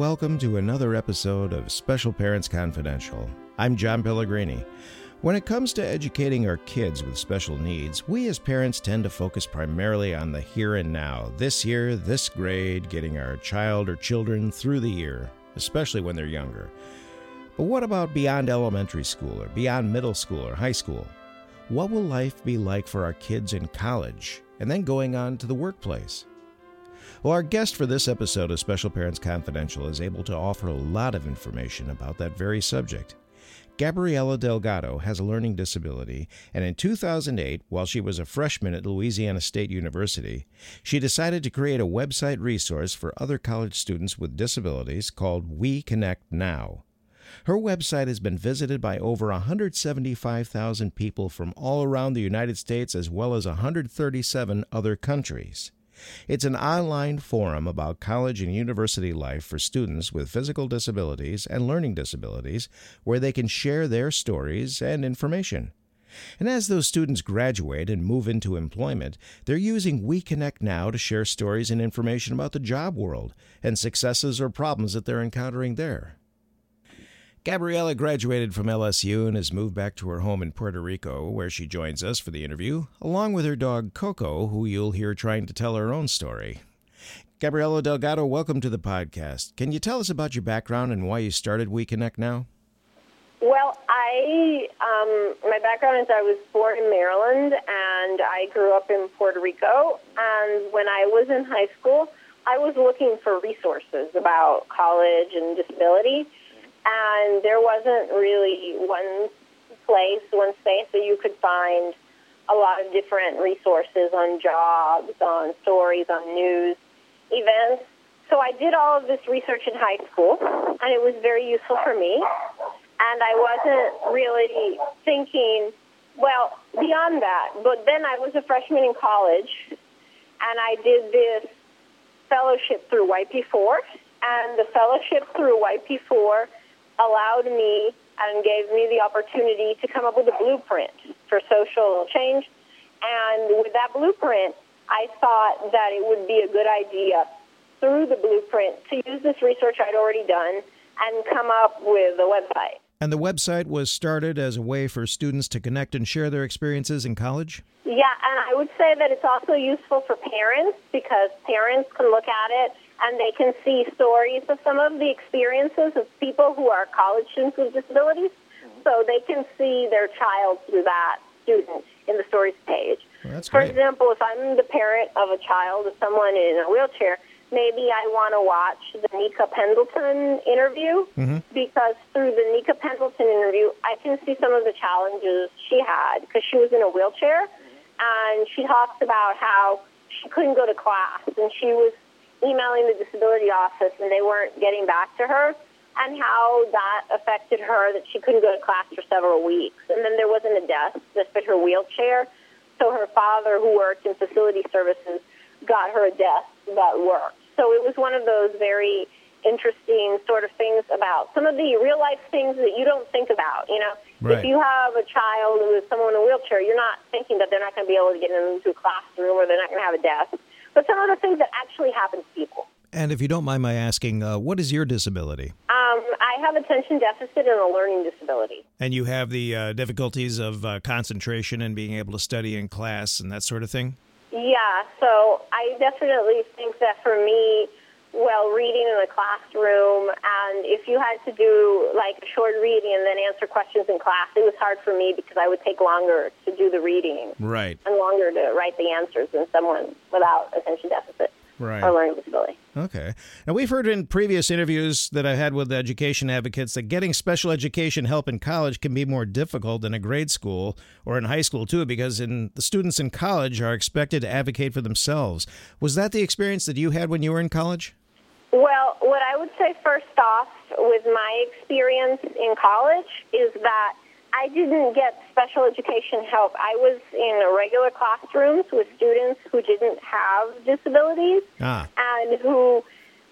Welcome to another episode of Special Parents Confidential. I'm John Pellegrini. When it comes to educating our kids with special needs, we as parents tend to focus primarily on the here and now, this year, this grade, getting our child or children through the year, especially when they're younger. But what about beyond elementary school or beyond middle school or high school? What will life be like for our kids in college and then going on to the workplace? Well, our guest for this episode of Special Parents Confidential is able to offer a lot of information about that very subject. Gabriela Delgado has a learning disability, and in 2008, while she was a freshman at Louisiana State University, she decided to create a website resource for other college students with disabilities called We Connect Now. Her website has been visited by over 175,000 people from all around the United States as well as 137 other countries. It's an online forum about college and university life for students with physical disabilities and learning disabilities where they can share their stories and information. And as those students graduate and move into employment, they're using WeConnect now to share stories and information about the job world and successes or problems that they're encountering there. Gabriela graduated from LSU and has moved back to her home in Puerto Rico, where she joins us for the interview, along with her dog Coco, who you'll hear trying to tell her own story. Gabriela Delgado, welcome to the podcast. Can you tell us about your background and why you started We Connect Now? Well, I um, my background is I was born in Maryland and I grew up in Puerto Rico. And when I was in high school, I was looking for resources about college and disability and there wasn't really one place, one space that you could find a lot of different resources on jobs, on stories, on news, events. So I did all of this research in high school, and it was very useful for me. And I wasn't really thinking, well, beyond that. But then I was a freshman in college, and I did this fellowship through YP4. And the fellowship through YP4 allowed me and gave me the opportunity to come up with a blueprint for social change. And with that blueprint, I thought that it would be a good idea through the blueprint to use this research I'd already done and come up with a website. And the website was started as a way for students to connect and share their experiences in college? Yeah, and I would say that it's also useful for parents because parents can look at it and they can see stories of some of the experiences of people who are college students with disabilities. So they can see their child through that student in the stories page. Well, For great. example, if I'm the parent of a child of someone in a wheelchair, maybe I want to watch the Nika Pendleton interview mm-hmm. because through the Nika Pendleton interview, I can see some of the challenges she had because she was in a wheelchair and she talks about how she couldn't go to class and she was emailing the disability office and they weren't getting back to her and how that affected her that she couldn't go to class for several weeks. And then there wasn't a desk that fit her wheelchair. So her father, who worked in facility services, got her a desk that worked. So it was one of those very interesting sort of things about some of the real life things that you don't think about. You know, Right. if you have a child with someone in a wheelchair, you're not thinking that they're not going to be able to get into a classroom or they're not going to have a desk. But some of the things that actually happen to people. And if you don't mind my asking, uh, what is your disability? Um, I have attention deficit and a learning disability. And you have the uh, difficulties of uh, concentration and being able to study in class and that sort of thing? Yeah, so I definitely think that for me, well, reading in the classroom, and if you had to do like a short reading and then answer questions in class, it was hard for me because I would take longer to do the reading Right, and longer to write the answers than someone without attention deficit right. or learning disability. Okay. Now, we've heard in previous interviews that I've had with education advocates that getting special education help in college can be more difficult than a grade school or in high school, too, because in, the students in college are expected to advocate for themselves. Was that the experience that you had when you were in college? Well, what I would say first off with my experience in college is that I didn't get special education help. I was in regular classrooms with students who didn't have disabilities Ah, and who,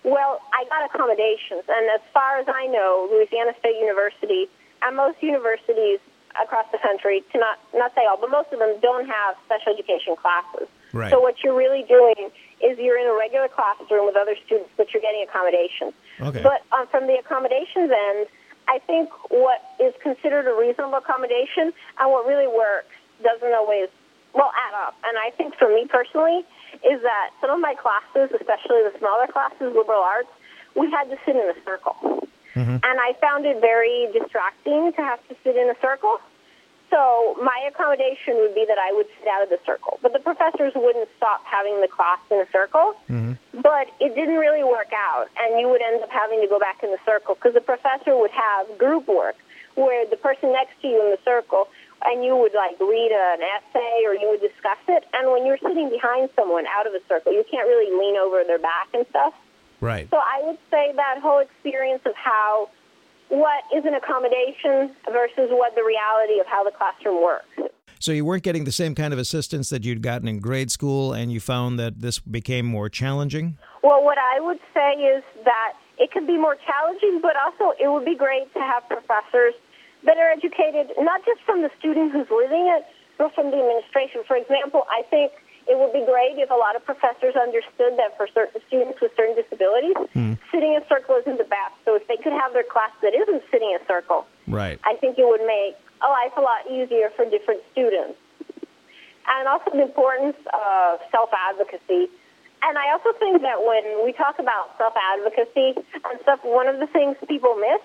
well, I got accommodations. And as far as I know, Louisiana State University and most universities across the country, to not, not say all, but most of them don't have special education classes. Right. So what you're really doing is you're in a regular classroom with other students, but you're getting accommodations. Okay. But um, from the accommodations end, I think what is considered a reasonable accommodation and what really works doesn't always well add up. And I think for me personally is that some of my classes, especially the smaller classes, liberal arts, we had to sit in a circle. And I found it very distracting to have to sit in a circle. So my accommodation would be that I would sit out of the circle. But the professors wouldn't stop having the class in a circle. Mm-hmm. But it didn't really work out. And you would end up having to go back in the circle because the professor would have group work where the person next to you in the circle and you would like read an essay or you would discuss it. And when you're sitting behind someone out of a circle, you can't really lean over their back and stuff. Right. So I would say that whole experience of how what is an accommodation versus what the reality of how the classroom works. So you weren't getting the same kind of assistance that you'd gotten in grade school, and you found that this became more challenging? Well, what I would say is that it can be more challenging, but also it would be great to have professors that are educated not just from the student who's living it, but from the administration. For example, I think it would be great if a lot of professors understood that for certain students with certain disabilities, hmm. sitting in a circle isn't the best. So if they could have their class that isn't sitting in a circle, Right. I think it would make a life a lot easier for different students. And also the importance of self advocacy. And I also think that when we talk about self advocacy and stuff, one of the things people miss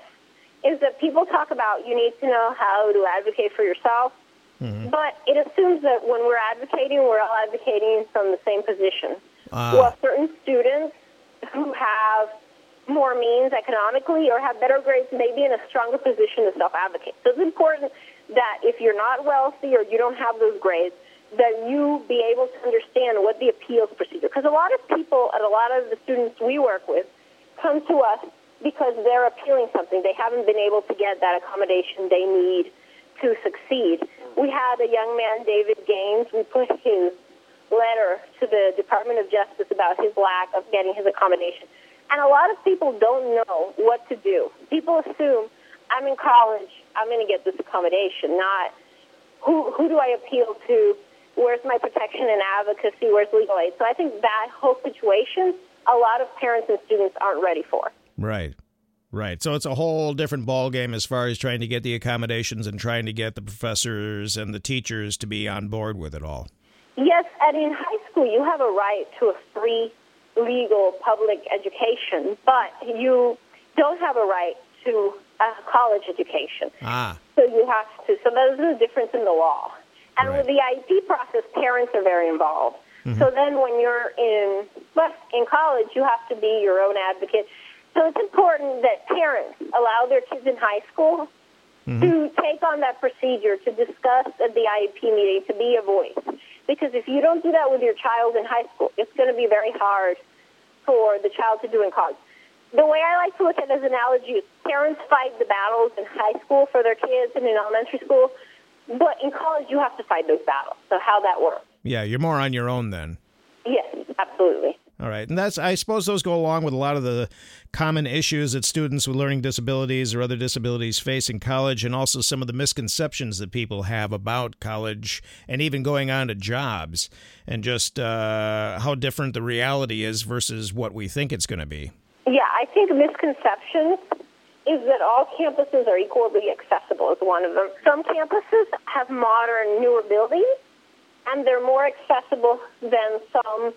is that people talk about you need to know how to advocate for yourself. But it assumes that when we're advocating, we're all advocating from the same position. Ah. Well, certain students who have more means economically or have better grades may be in a stronger position to self-advocate. So it's important that if you're not wealthy or you don't have those grades, that you be able to understand what the appeals procedure. Because a lot of people and a lot of the students we work with come to us because they're appealing something. They haven't been able to get that accommodation they need to succeed. We had a young man, David Gaines. We put his letter to the Department of Justice about his lack of getting his accommodation. And a lot of people don't know what to do. People assume, I'm in college, I'm going to get this accommodation, not who, who do I appeal to? Where's my protection and advocacy? Where's legal aid? So I think that whole situation, a lot of parents and students aren't ready for. Right. Right. So it's a whole different ballgame as far as trying to get the accommodations and trying to get the professors and the teachers to be on board with it all. Yes, and in high school, you have a right to a free, legal public education, but you don't have a right to a college education. Ah. So you have to. So there's a difference in the law. And Right. with the IEP process, parents are very involved. So then when you're in well, in college, you have to be your own advocate. So it's important that parents allow their kids in high school mm-hmm. to take on that procedure to discuss at the IEP meeting to be a voice. Because if you don't do that with your child in high school, it's going to be very hard for the child to do in college. The way I like to look at it as an analogy is parents fight the battles in high school for their kids and in elementary school, but in college you have to fight those battles. So how that works? Yeah, you're more on your own then. Yes, absolutely. All right. And that's I suppose those go along with a lot of the common issues that students with learning disabilities or other disabilities face in college and also some of the misconceptions that people have about college and even going on to jobs and just uh, how different the reality is versus what we think it's going to be. Yeah, I think misconceptions is that all campuses are equally accessible is one of them. Some campuses have modern, newer buildings, and they're more accessible than some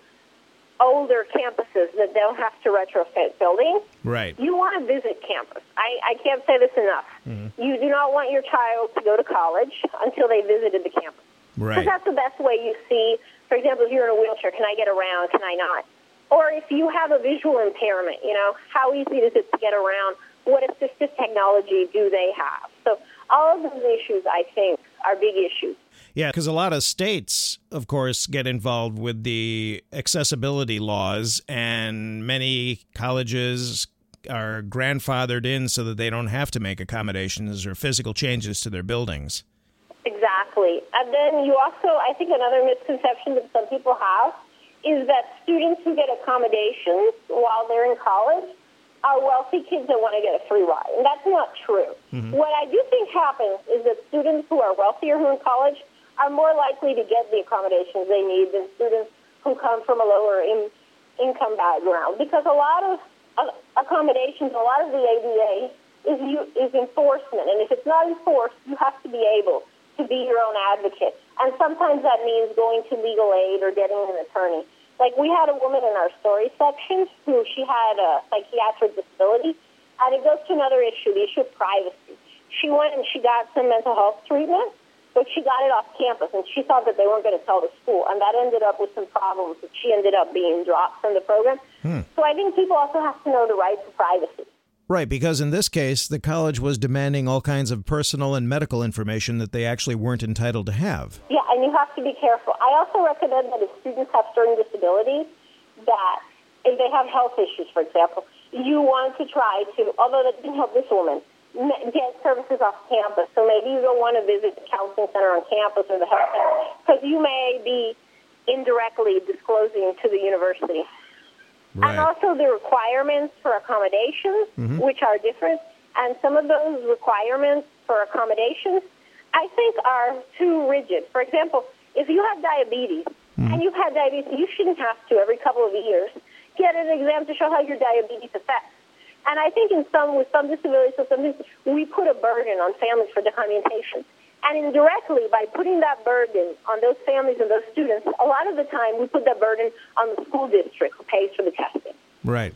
older campuses that don't have to retrofit buildings. Right. You want to visit campus. I, I can't say this enough. Mm-hmm. You do not want your child to go to college until they visited the campus. Right. Because that's the best way you see, for example, if you're in a wheelchair, can I get around, can I not? Or if you have a visual impairment, you know, how easy is it to get around? What assistive technology do they have? So all of those issues, I think, are big issues. Yeah, because a lot of states, of course, get involved with the accessibility laws, and many colleges are grandfathered in so that they don't have to make accommodations or physical changes to their buildings. Exactly. And then you also, I think another misconception that some people have is that students who get accommodations while they're in college are wealthy kids that want to get a free ride. And that's not true. Mm-hmm. What I do think happens is that students who are wealthier who are in college are more likely to get the accommodations they need than students who come from a lower in, income background because a lot of uh, accommodations, a lot of the ADA is you, is enforcement, and if it's not enforced, you have to be able to be your own advocate, and sometimes that means going to legal aid or getting an attorney. Like we had a woman in our story section who she had a psychiatric disability, and it goes to another issue, the issue of privacy. She went and she got some mental health treatment, but she got it off campus, and she thought that they weren't going to tell the school, and that ended up with some problems. That she ended up being dropped from the program. Hmm. So I think people also have to know the right to privacy. Right, because in this case, the college was demanding all kinds of personal and medical information that they actually weren't entitled to have. Yeah, and you have to be careful. I also recommend that if students have certain disabilities, that if they have health issues, for example, you want to try to, although that didn't help this woman, get services off campus. So maybe you don't want to visit the counseling center on campus or the health center because you may be indirectly disclosing to the university Right. And also the requirements for accommodations, mm-hmm. which are different. And some of those requirements for accommodations, I think, are too rigid. For example, if you have diabetes mm-hmm. and you've had diabetes, you shouldn't have to every couple of years get an exam to show how your diabetes affects. And I think in some with some disabilities, with some we put a burden on families for documentation. And indirectly, by putting that burden on those families and those students, a lot of the time we put that burden on the school district who pays for the testing. Right.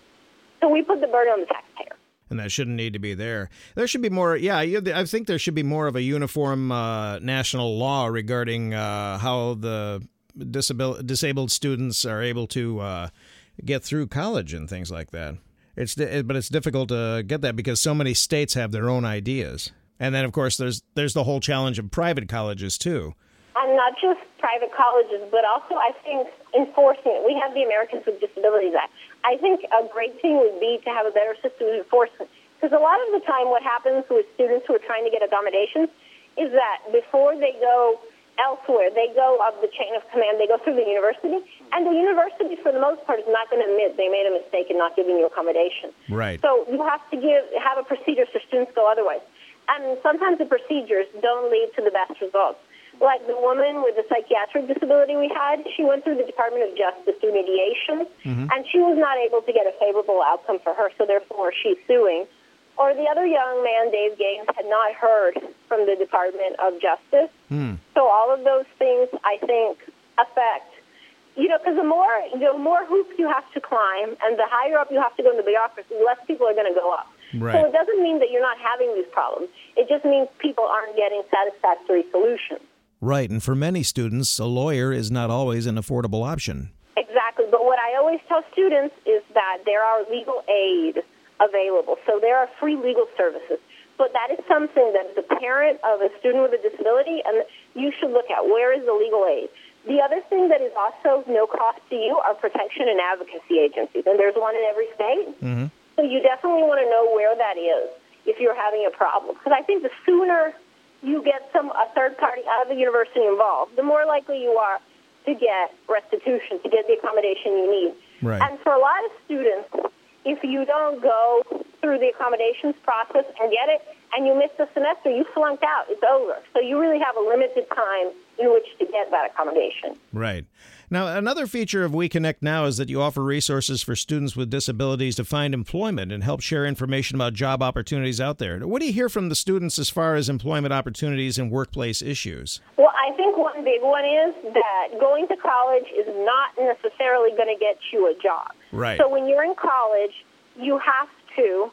So we put the burden on the taxpayer. And that shouldn't need to be there. There should be more. Yeah, I think there should be more of a uniform uh, national law regarding uh, how the disabil- disabled students are able to uh, get through college and things like that. It's but it's difficult to get that because so many states have their own ideas. And then, of course, there's there's the whole challenge of private colleges too. And not just private colleges, but also I think enforcing it. We have the Americans with Disabilities Act. I think a great thing would be to have a better system of enforcement. Because a lot of the time, what happens with students who are trying to get accommodations is that before they go elsewhere, they go up the chain of command, they go through the university, and the university, for the most part, is not going to admit they made a mistake in not giving you accommodation. Right. So you have to give have a procedure so students go otherwise. And sometimes the procedures don't lead to the best results. Like the woman with the psychiatric disability we had, she went through the Department of Justice through mediation, mm-hmm. and she was not able to get a favorable outcome for her, so therefore she's suing. Or the other young man, Dave Gaines, had not heard from the Department of Justice. Mm. So all of those things, I think, affect you know, because the more the more hoops you have to climb, and the higher up you have to go in the bureaucracy, the less people are going to go up. Right. So it doesn't mean that you're not having these problems. It just means people aren't getting satisfactory solutions. Right, and for many students, a lawyer is not always an affordable option. Exactly, but what I always tell students is that there are legal aid available. So there are free legal services. But that is something that the parent of a student with a disability, and you should look at where is the legal aid. The other thing that is also no cost to you are protection and advocacy agencies, and there's one in every state. Mm-hmm. So you definitely want to know where that is if you're having a problem. Because I think the sooner you get some a third party out of the university involved, the more likely you are to get restitution, to get the accommodation you need. Right. And for a lot of students, if you don't go through the accommodations process and get it, and you miss the semester, you flunked out. It's over. So you really have a limited time in which to get that accommodation. Right. Now, another feature of We Connect Now is that you offer resources for students with disabilities to find employment and help share information about job opportunities out there. What do you hear from the students as far as employment opportunities and workplace issues? Well, I think one big one is that going to college is not necessarily going to get you a job. Right. So when you're in college, you have to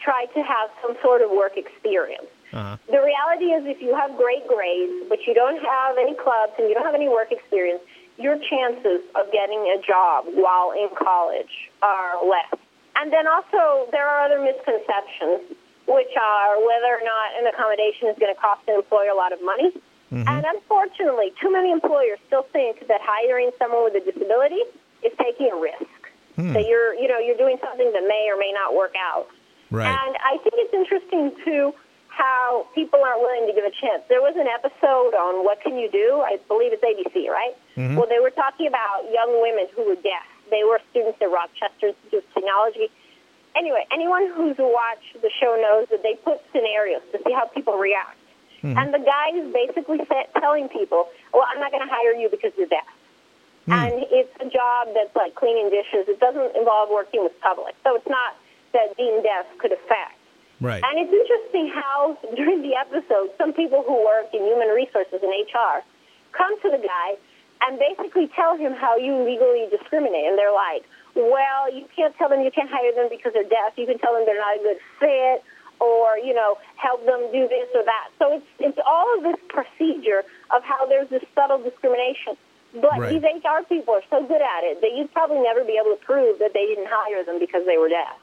try to have some sort of work experience. Uh-huh. The reality is, if you have great grades, but you don't have any clubs and you don't have any work experience, your chances of getting a job while in college are less. And then also, there are other misconceptions, which are whether or not an accommodation is going to cost an employer a lot of money. Mm-hmm. And unfortunately, too many employers still think that hiring someone with a disability is taking a risk. Hmm. That you're, you know, you're doing something that may or may not work out. Right. And I think it's interesting too how people aren't willing to give a chance. There was an episode on What Can You Do? I believe it's ABC, right? Mm-hmm. Well, they were talking about young women who were deaf. They were students at Rochester Institute of Technology. Anyway, anyone who's watched the show knows that they put scenarios to see how people react. Mm-hmm. And the guy is basically telling people, well, I'm not going to hire you because you're deaf. Hmm. And it's a job that's like cleaning dishes. It doesn't involve working with public. So it's not that being deaf could affect. Right. And it's interesting how during the episode, some people who work in human resources and HR come to the guy and basically tell him how you legally discriminate. And they're like, well, you can't tell them you can't hire them because they're deaf. You can tell them they're not a good fit or, you know, help them do this or that. So it's, it's all of this procedure of how there's this subtle discrimination. But Right. these HR people are so good at it that you'd probably never be able to prove that they didn't hire them because they were deaf.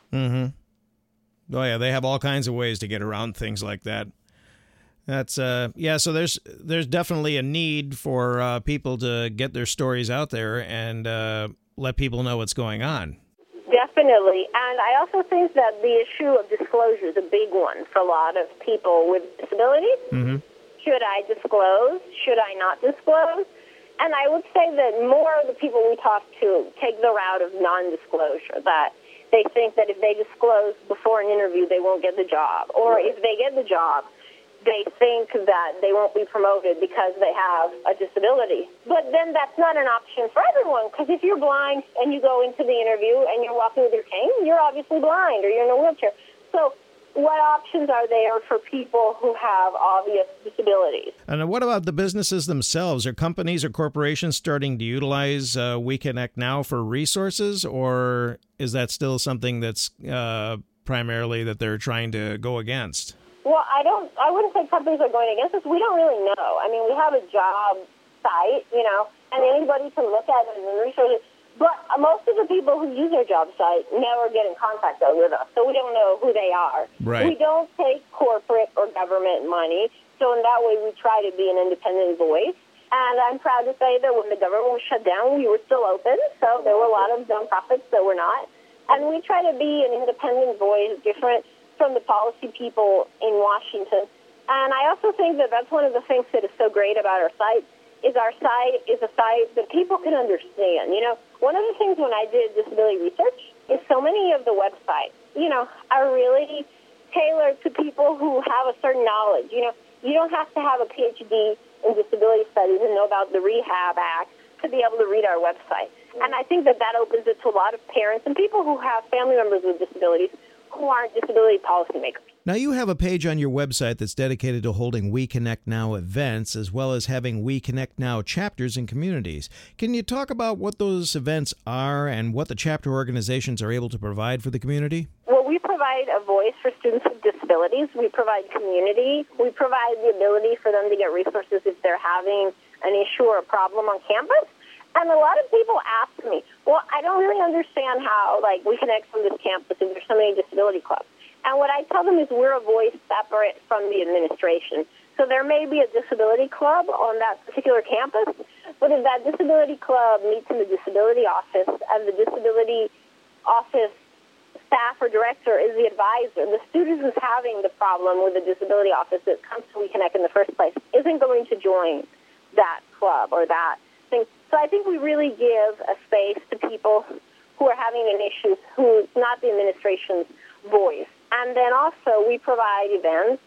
Oh yeah, they have all kinds of ways to get around things like that. That's uh yeah, so there's there's definitely a need for uh, people to get their stories out there and uh, let people know what's going on. Definitely. And I also think that the issue of disclosure is a big one for a lot of people with disabilities. Mm-hmm. Should I disclose? Should I not disclose? And I would say that more of the people we talk to take the route of non-disclosure, that they think that if they disclose before an interview, they won't get the job. Or if they get the job, they think that they won't be promoted because they have a disability. But then that's not an option for everyone because if you're blind and you go into the interview and you're walking with your cane, you're obviously blind or you're in a wheelchair. So what options are there for people who have obvious disabilities? And what about the businesses themselves? Are companies or corporations starting to utilize uh, WeConnect now for resources, or is that still something that's uh, primarily that they're trying to go against? Well, I don't. I wouldn't say companies are going against us. We don't really know. I mean, we have a job site, you know, and anybody can look at it and research it. But most of the people who use our job site never get in contact with us, so we don't know who they are. Right. We don't take corporate or government money, so in that way we try to be an independent voice. And I'm proud to say that when the government was shut down, we were still open. So there were a lot of nonprofits that were not. And we try to be an independent voice, different from the policy people in Washington. And I also think that that's one of the things that is so great about our site is our site is a site that people can understand. You know, one of the things when I did disability research is so many of the websites, you know, are really tailored to people who have a certain knowledge. You know, you don't have to have a PhD in disability studies and know about the Rehab Act to be able to read our website. Mm-hmm. And I think that that opens it to a lot of parents and people who have family members with disabilities who aren't disability policymakers. Now, you have a page on your website that's dedicated to holding We Connect Now events, as well as having We Connect Now chapters in communities. Can you talk about what those events are and what the chapter organizations are able to provide for the community? Well, we provide a voice for students with disabilities. We provide community. We provide the ability for them to get resources if they're having an issue or a problem on campus. And a lot of people ask me, well, I don't really understand how, like, we connect from this campus if there's so many disability clubs. And what I tell them is we're a voice separate from the administration. So there may be a disability club on that particular campus, but if that disability club meets in the disability office and the disability office staff or director is the advisor, the student who's having the problem with the disability office that comes to WeConnect in the first place isn't going to join that club or that thing. So I think we really give a space to people who are having an issue who's not the administration's voice. And then also we provide events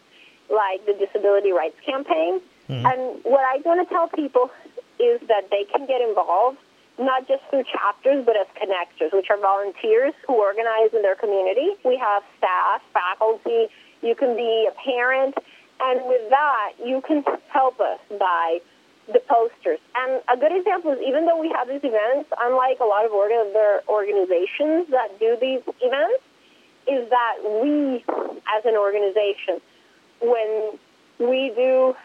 like the Disability Rights Campaign. Mm-hmm. And what I want to tell people is that they can get involved not just through chapters, but as connectors, which are volunteers who organize in their community. We have staff, faculty. You can be a parent. And with that, you can help us by the posters. And a good example is even though we have these events, unlike a lot of other organizations that do these events, is that we, as an organization, when we do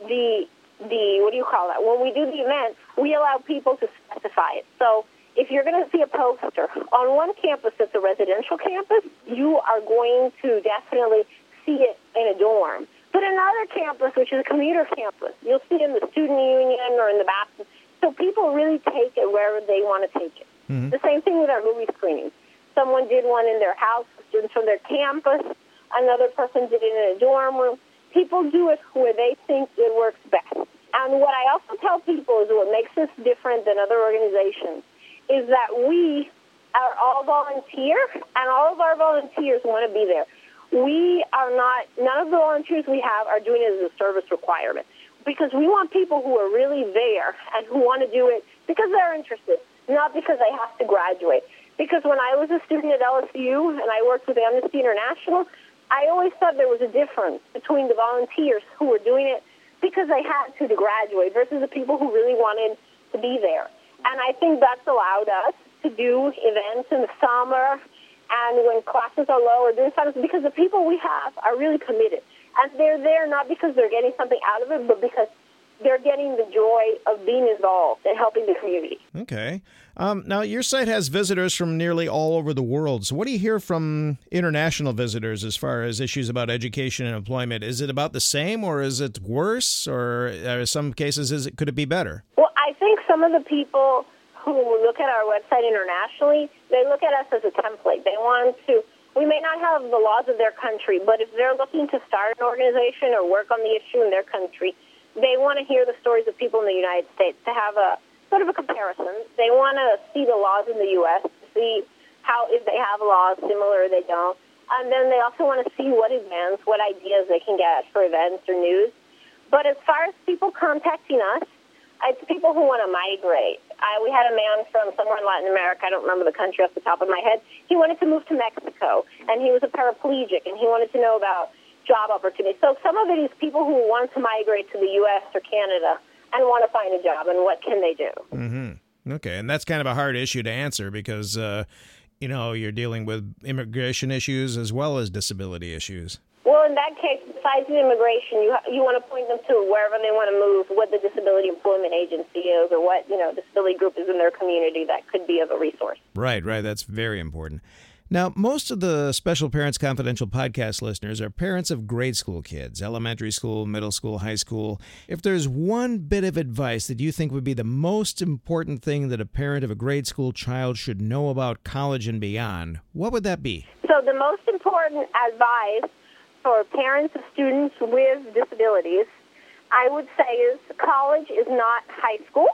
the the what do you call that? When we do the event, we allow people to specify it. So if you're going to see a poster on one campus that's a residential campus, you are going to definitely see it in a dorm. But another campus, which is a commuter campus, you'll see it in the student union or in the bathroom. So people really take it wherever they want to take it. Mm-hmm. The same thing with our movie screenings. Someone did one in their house, students from their campus. Another person did it in a dorm room. People do it where they think it works best. And what I also tell people is what makes us different than other organizations is that we are all volunteer, and all of our volunteers want to be there. We are not, none of the volunteers we have are doing it as a service requirement because we want people who are really there and who want to do it because they're interested, not because they have to graduate. Because when I was a student at LSU and I worked with Amnesty International, I always thought there was a difference between the volunteers who were doing it because they had to to graduate versus the people who really wanted to be there. And I think that's allowed us to do events in the summer and when classes are low or doing something because the people we have are really committed. And they're there not because they're getting something out of it, but because they're getting the joy of being involved and helping the community. Okay. Um, now, your site has visitors from nearly all over the world. So, what do you hear from international visitors as far as issues about education and employment? Is it about the same, or is it worse, or in some cases, is it could it be better? Well, I think some of the people who look at our website internationally, they look at us as a template. They want to. We may not have the laws of their country, but if they're looking to start an organization or work on the issue in their country, they want to hear the stories of people in the United States to have a sort of a comparison. They want to see the laws in the U.S., to see how if they have laws similar or they don't. And then they also want to see what events, what ideas they can get for events or news. But as far as people contacting us, it's people who want to migrate. I, we had a man from somewhere in Latin America. I don't remember the country off the top of my head. He wanted to move to Mexico, and he was a paraplegic, and he wanted to know about job opportunities. So some of it is people who want to migrate to the U.S. or Canada and want to find a job, and what can they do? Mm-hmm. Okay, and that's kind of a hard issue to answer because uh, you know you're dealing with immigration issues as well as disability issues. Well, in that case, besides the immigration, you you want to point them to wherever they want to move, what the disability employment agency is, or what you know disability group is in their community that could be of a resource. Right, right. That's very important. Now, most of the Special Parents Confidential podcast listeners are parents of grade school kids, elementary school, middle school, high school. If there's one bit of advice that you think would be the most important thing that a parent of a grade school child should know about college and beyond, what would that be? So, the most important advice for parents of students with disabilities, I would say, is college is not high school,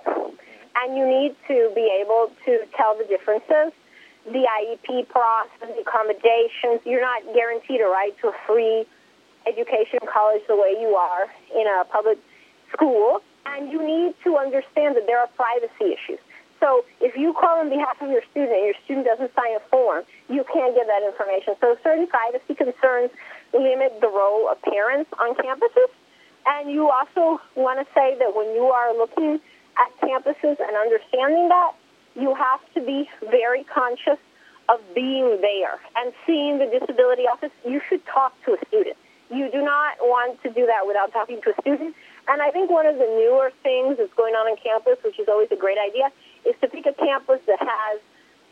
and you need to be able to tell the differences the IEP process, the accommodations. You're not guaranteed a right to a free education in college the way you are in a public school. And you need to understand that there are privacy issues. So if you call on behalf of your student and your student doesn't sign a form, you can't get that information. So certain privacy concerns limit the role of parents on campuses. And you also want to say that when you are looking at campuses and understanding that, you have to be very conscious of being there and seeing the disability office. You should talk to a student. You do not want to do that without talking to a student. And I think one of the newer things that's going on on campus, which is always a great idea, is to pick a campus that has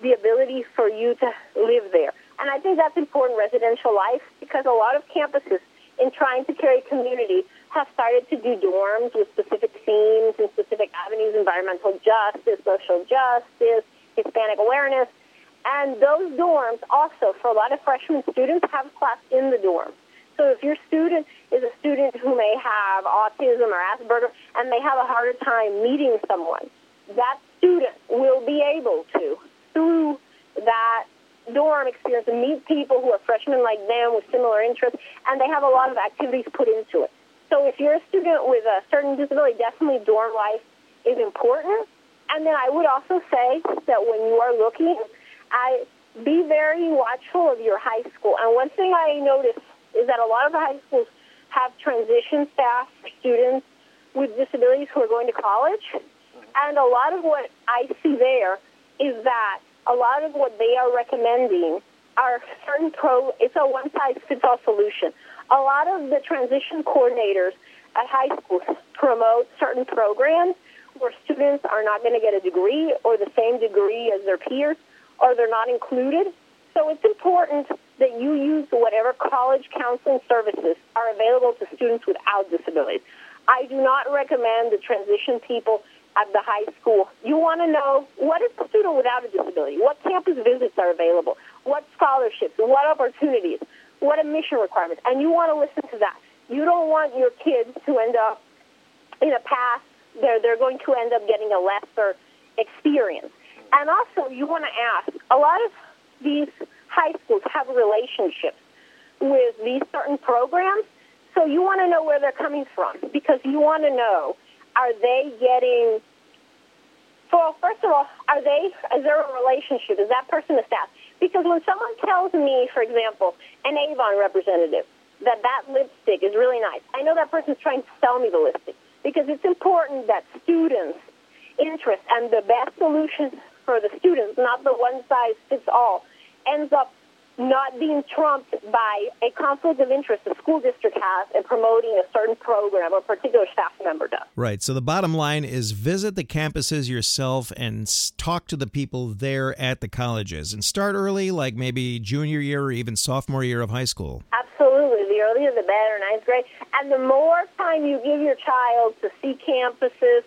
the ability for you to live there. And I think that's important residential life because a lot of campuses, in trying to carry community, have started to do dorms with specific themes and specific avenues, environmental justice, social justice, Hispanic awareness. And those dorms also, for a lot of freshman students, have class in the dorm. So if your student is a student who may have autism or Asperger and they have a harder time meeting someone, that student will be able to, through that dorm experience, meet people who are freshmen like them with similar interests, and they have a lot of activities put into it. So if you're a student with a certain disability, definitely dorm life is important. And then I would also say that when you are looking, I be very watchful of your high school. And one thing I notice is that a lot of the high schools have transition staff for students with disabilities who are going to college. And a lot of what I see there is that a lot of what they are recommending are certain pro, it's a one size fits all solution a lot of the transition coordinators at high schools promote certain programs where students are not going to get a degree or the same degree as their peers, or they're not included. So it's important that you use whatever college counseling services are available to students without disabilities. I do not recommend the transition people at the high school. You want to know what is the student without a disability? What campus visits are available? What scholarships? What opportunities? What admission requirements, and you want to listen to that. You don't want your kids to end up in a path they're they're going to end up getting a lesser experience. And also, you want to ask. A lot of these high schools have relationships with these certain programs, so you want to know where they're coming from because you want to know are they getting So, first of all, are they? Is there a relationship? Is that person a staff? Because when someone tells me, for example, an Avon representative, that that lipstick is really nice, I know that person's trying to sell me the lipstick. Because it's important that students' interest and the best solution for the students, not the one size fits all, ends up not being trumped by a conflict of interest the school district has in promoting a certain program or particular staff member does. Right. So the bottom line is visit the campuses yourself and talk to the people there at the colleges and start early, like maybe junior year or even sophomore year of high school. Absolutely. The earlier the better, ninth grade. And the more time you give your child to see campuses,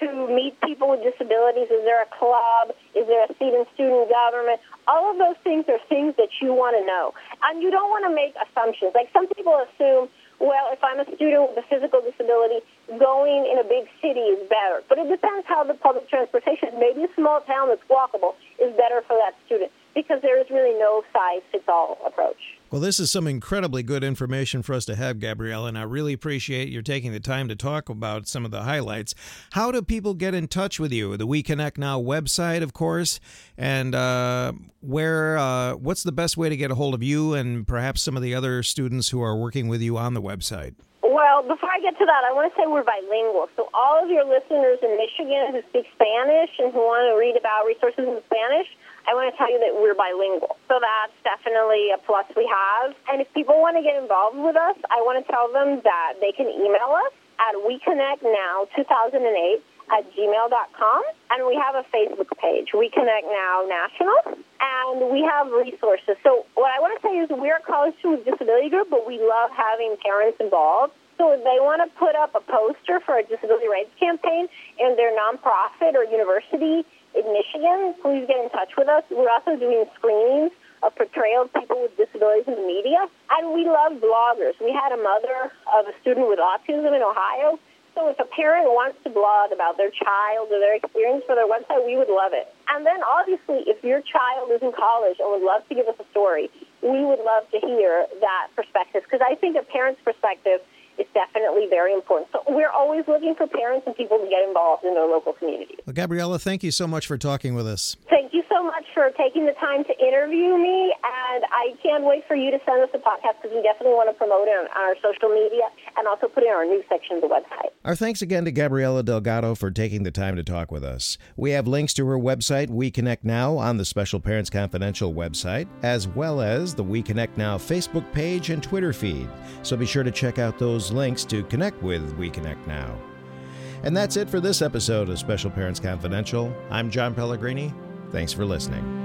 to meet people with disabilities? Is there a club? Is there a seat in student government? All of those things are things that you want to know. And you don't want to make assumptions. Like some people assume, well, if I'm a student with a physical disability, going in a big city is better. But it depends how the public transportation, maybe a small town that's walkable, is better for that student because there is really no size fits all approach. Well, this is some incredibly good information for us to have, Gabrielle, and I really appreciate your taking the time to talk about some of the highlights. How do people get in touch with you? The We Connect Now website, of course, and uh, where? Uh, what's the best way to get a hold of you and perhaps some of the other students who are working with you on the website? Well, before I get to that, I want to say we're bilingual. So all of your listeners in Michigan who speak Spanish and who want to read about resources in Spanish I want to tell you that we're bilingual. So that's definitely a plus we have. And if people want to get involved with us, I want to tell them that they can email us at WeConnectNow2008 at gmail.com. And we have a Facebook page, We Connect Now National. And we have resources. So what I want to say is we're a college student disability group, but we love having parents involved. So if they want to put up a poster for a disability rights campaign in their nonprofit or university, in Michigan, please get in touch with us. We're also doing screenings of portrayal of people with disabilities in the media. And we love bloggers. We had a mother of a student with autism in Ohio. So if a parent wants to blog about their child or their experience for their website, we would love it. And then obviously, if your child is in college and would love to give us a story, we would love to hear that perspective because I think a parent's perspective – is definitely very important. So we're always looking for parents and people to get involved in their local community. Well, Gabriela, thank you so much for talking with us. Thank you so much for taking the time to interview me, and I can't wait for you to send us a podcast because we definitely want to promote it on our social media and also put it in our news section of the website. Our thanks again to Gabriela Delgado for taking the time to talk with us. We have links to her website, We Connect Now, on the Special Parents Confidential website, as well as the We Connect Now Facebook page and Twitter feed. So be sure to check out links to connect with We Connect Now. And that's it for this episode of Special Parents Confidential. I'm John Pellegrini. Thanks for listening.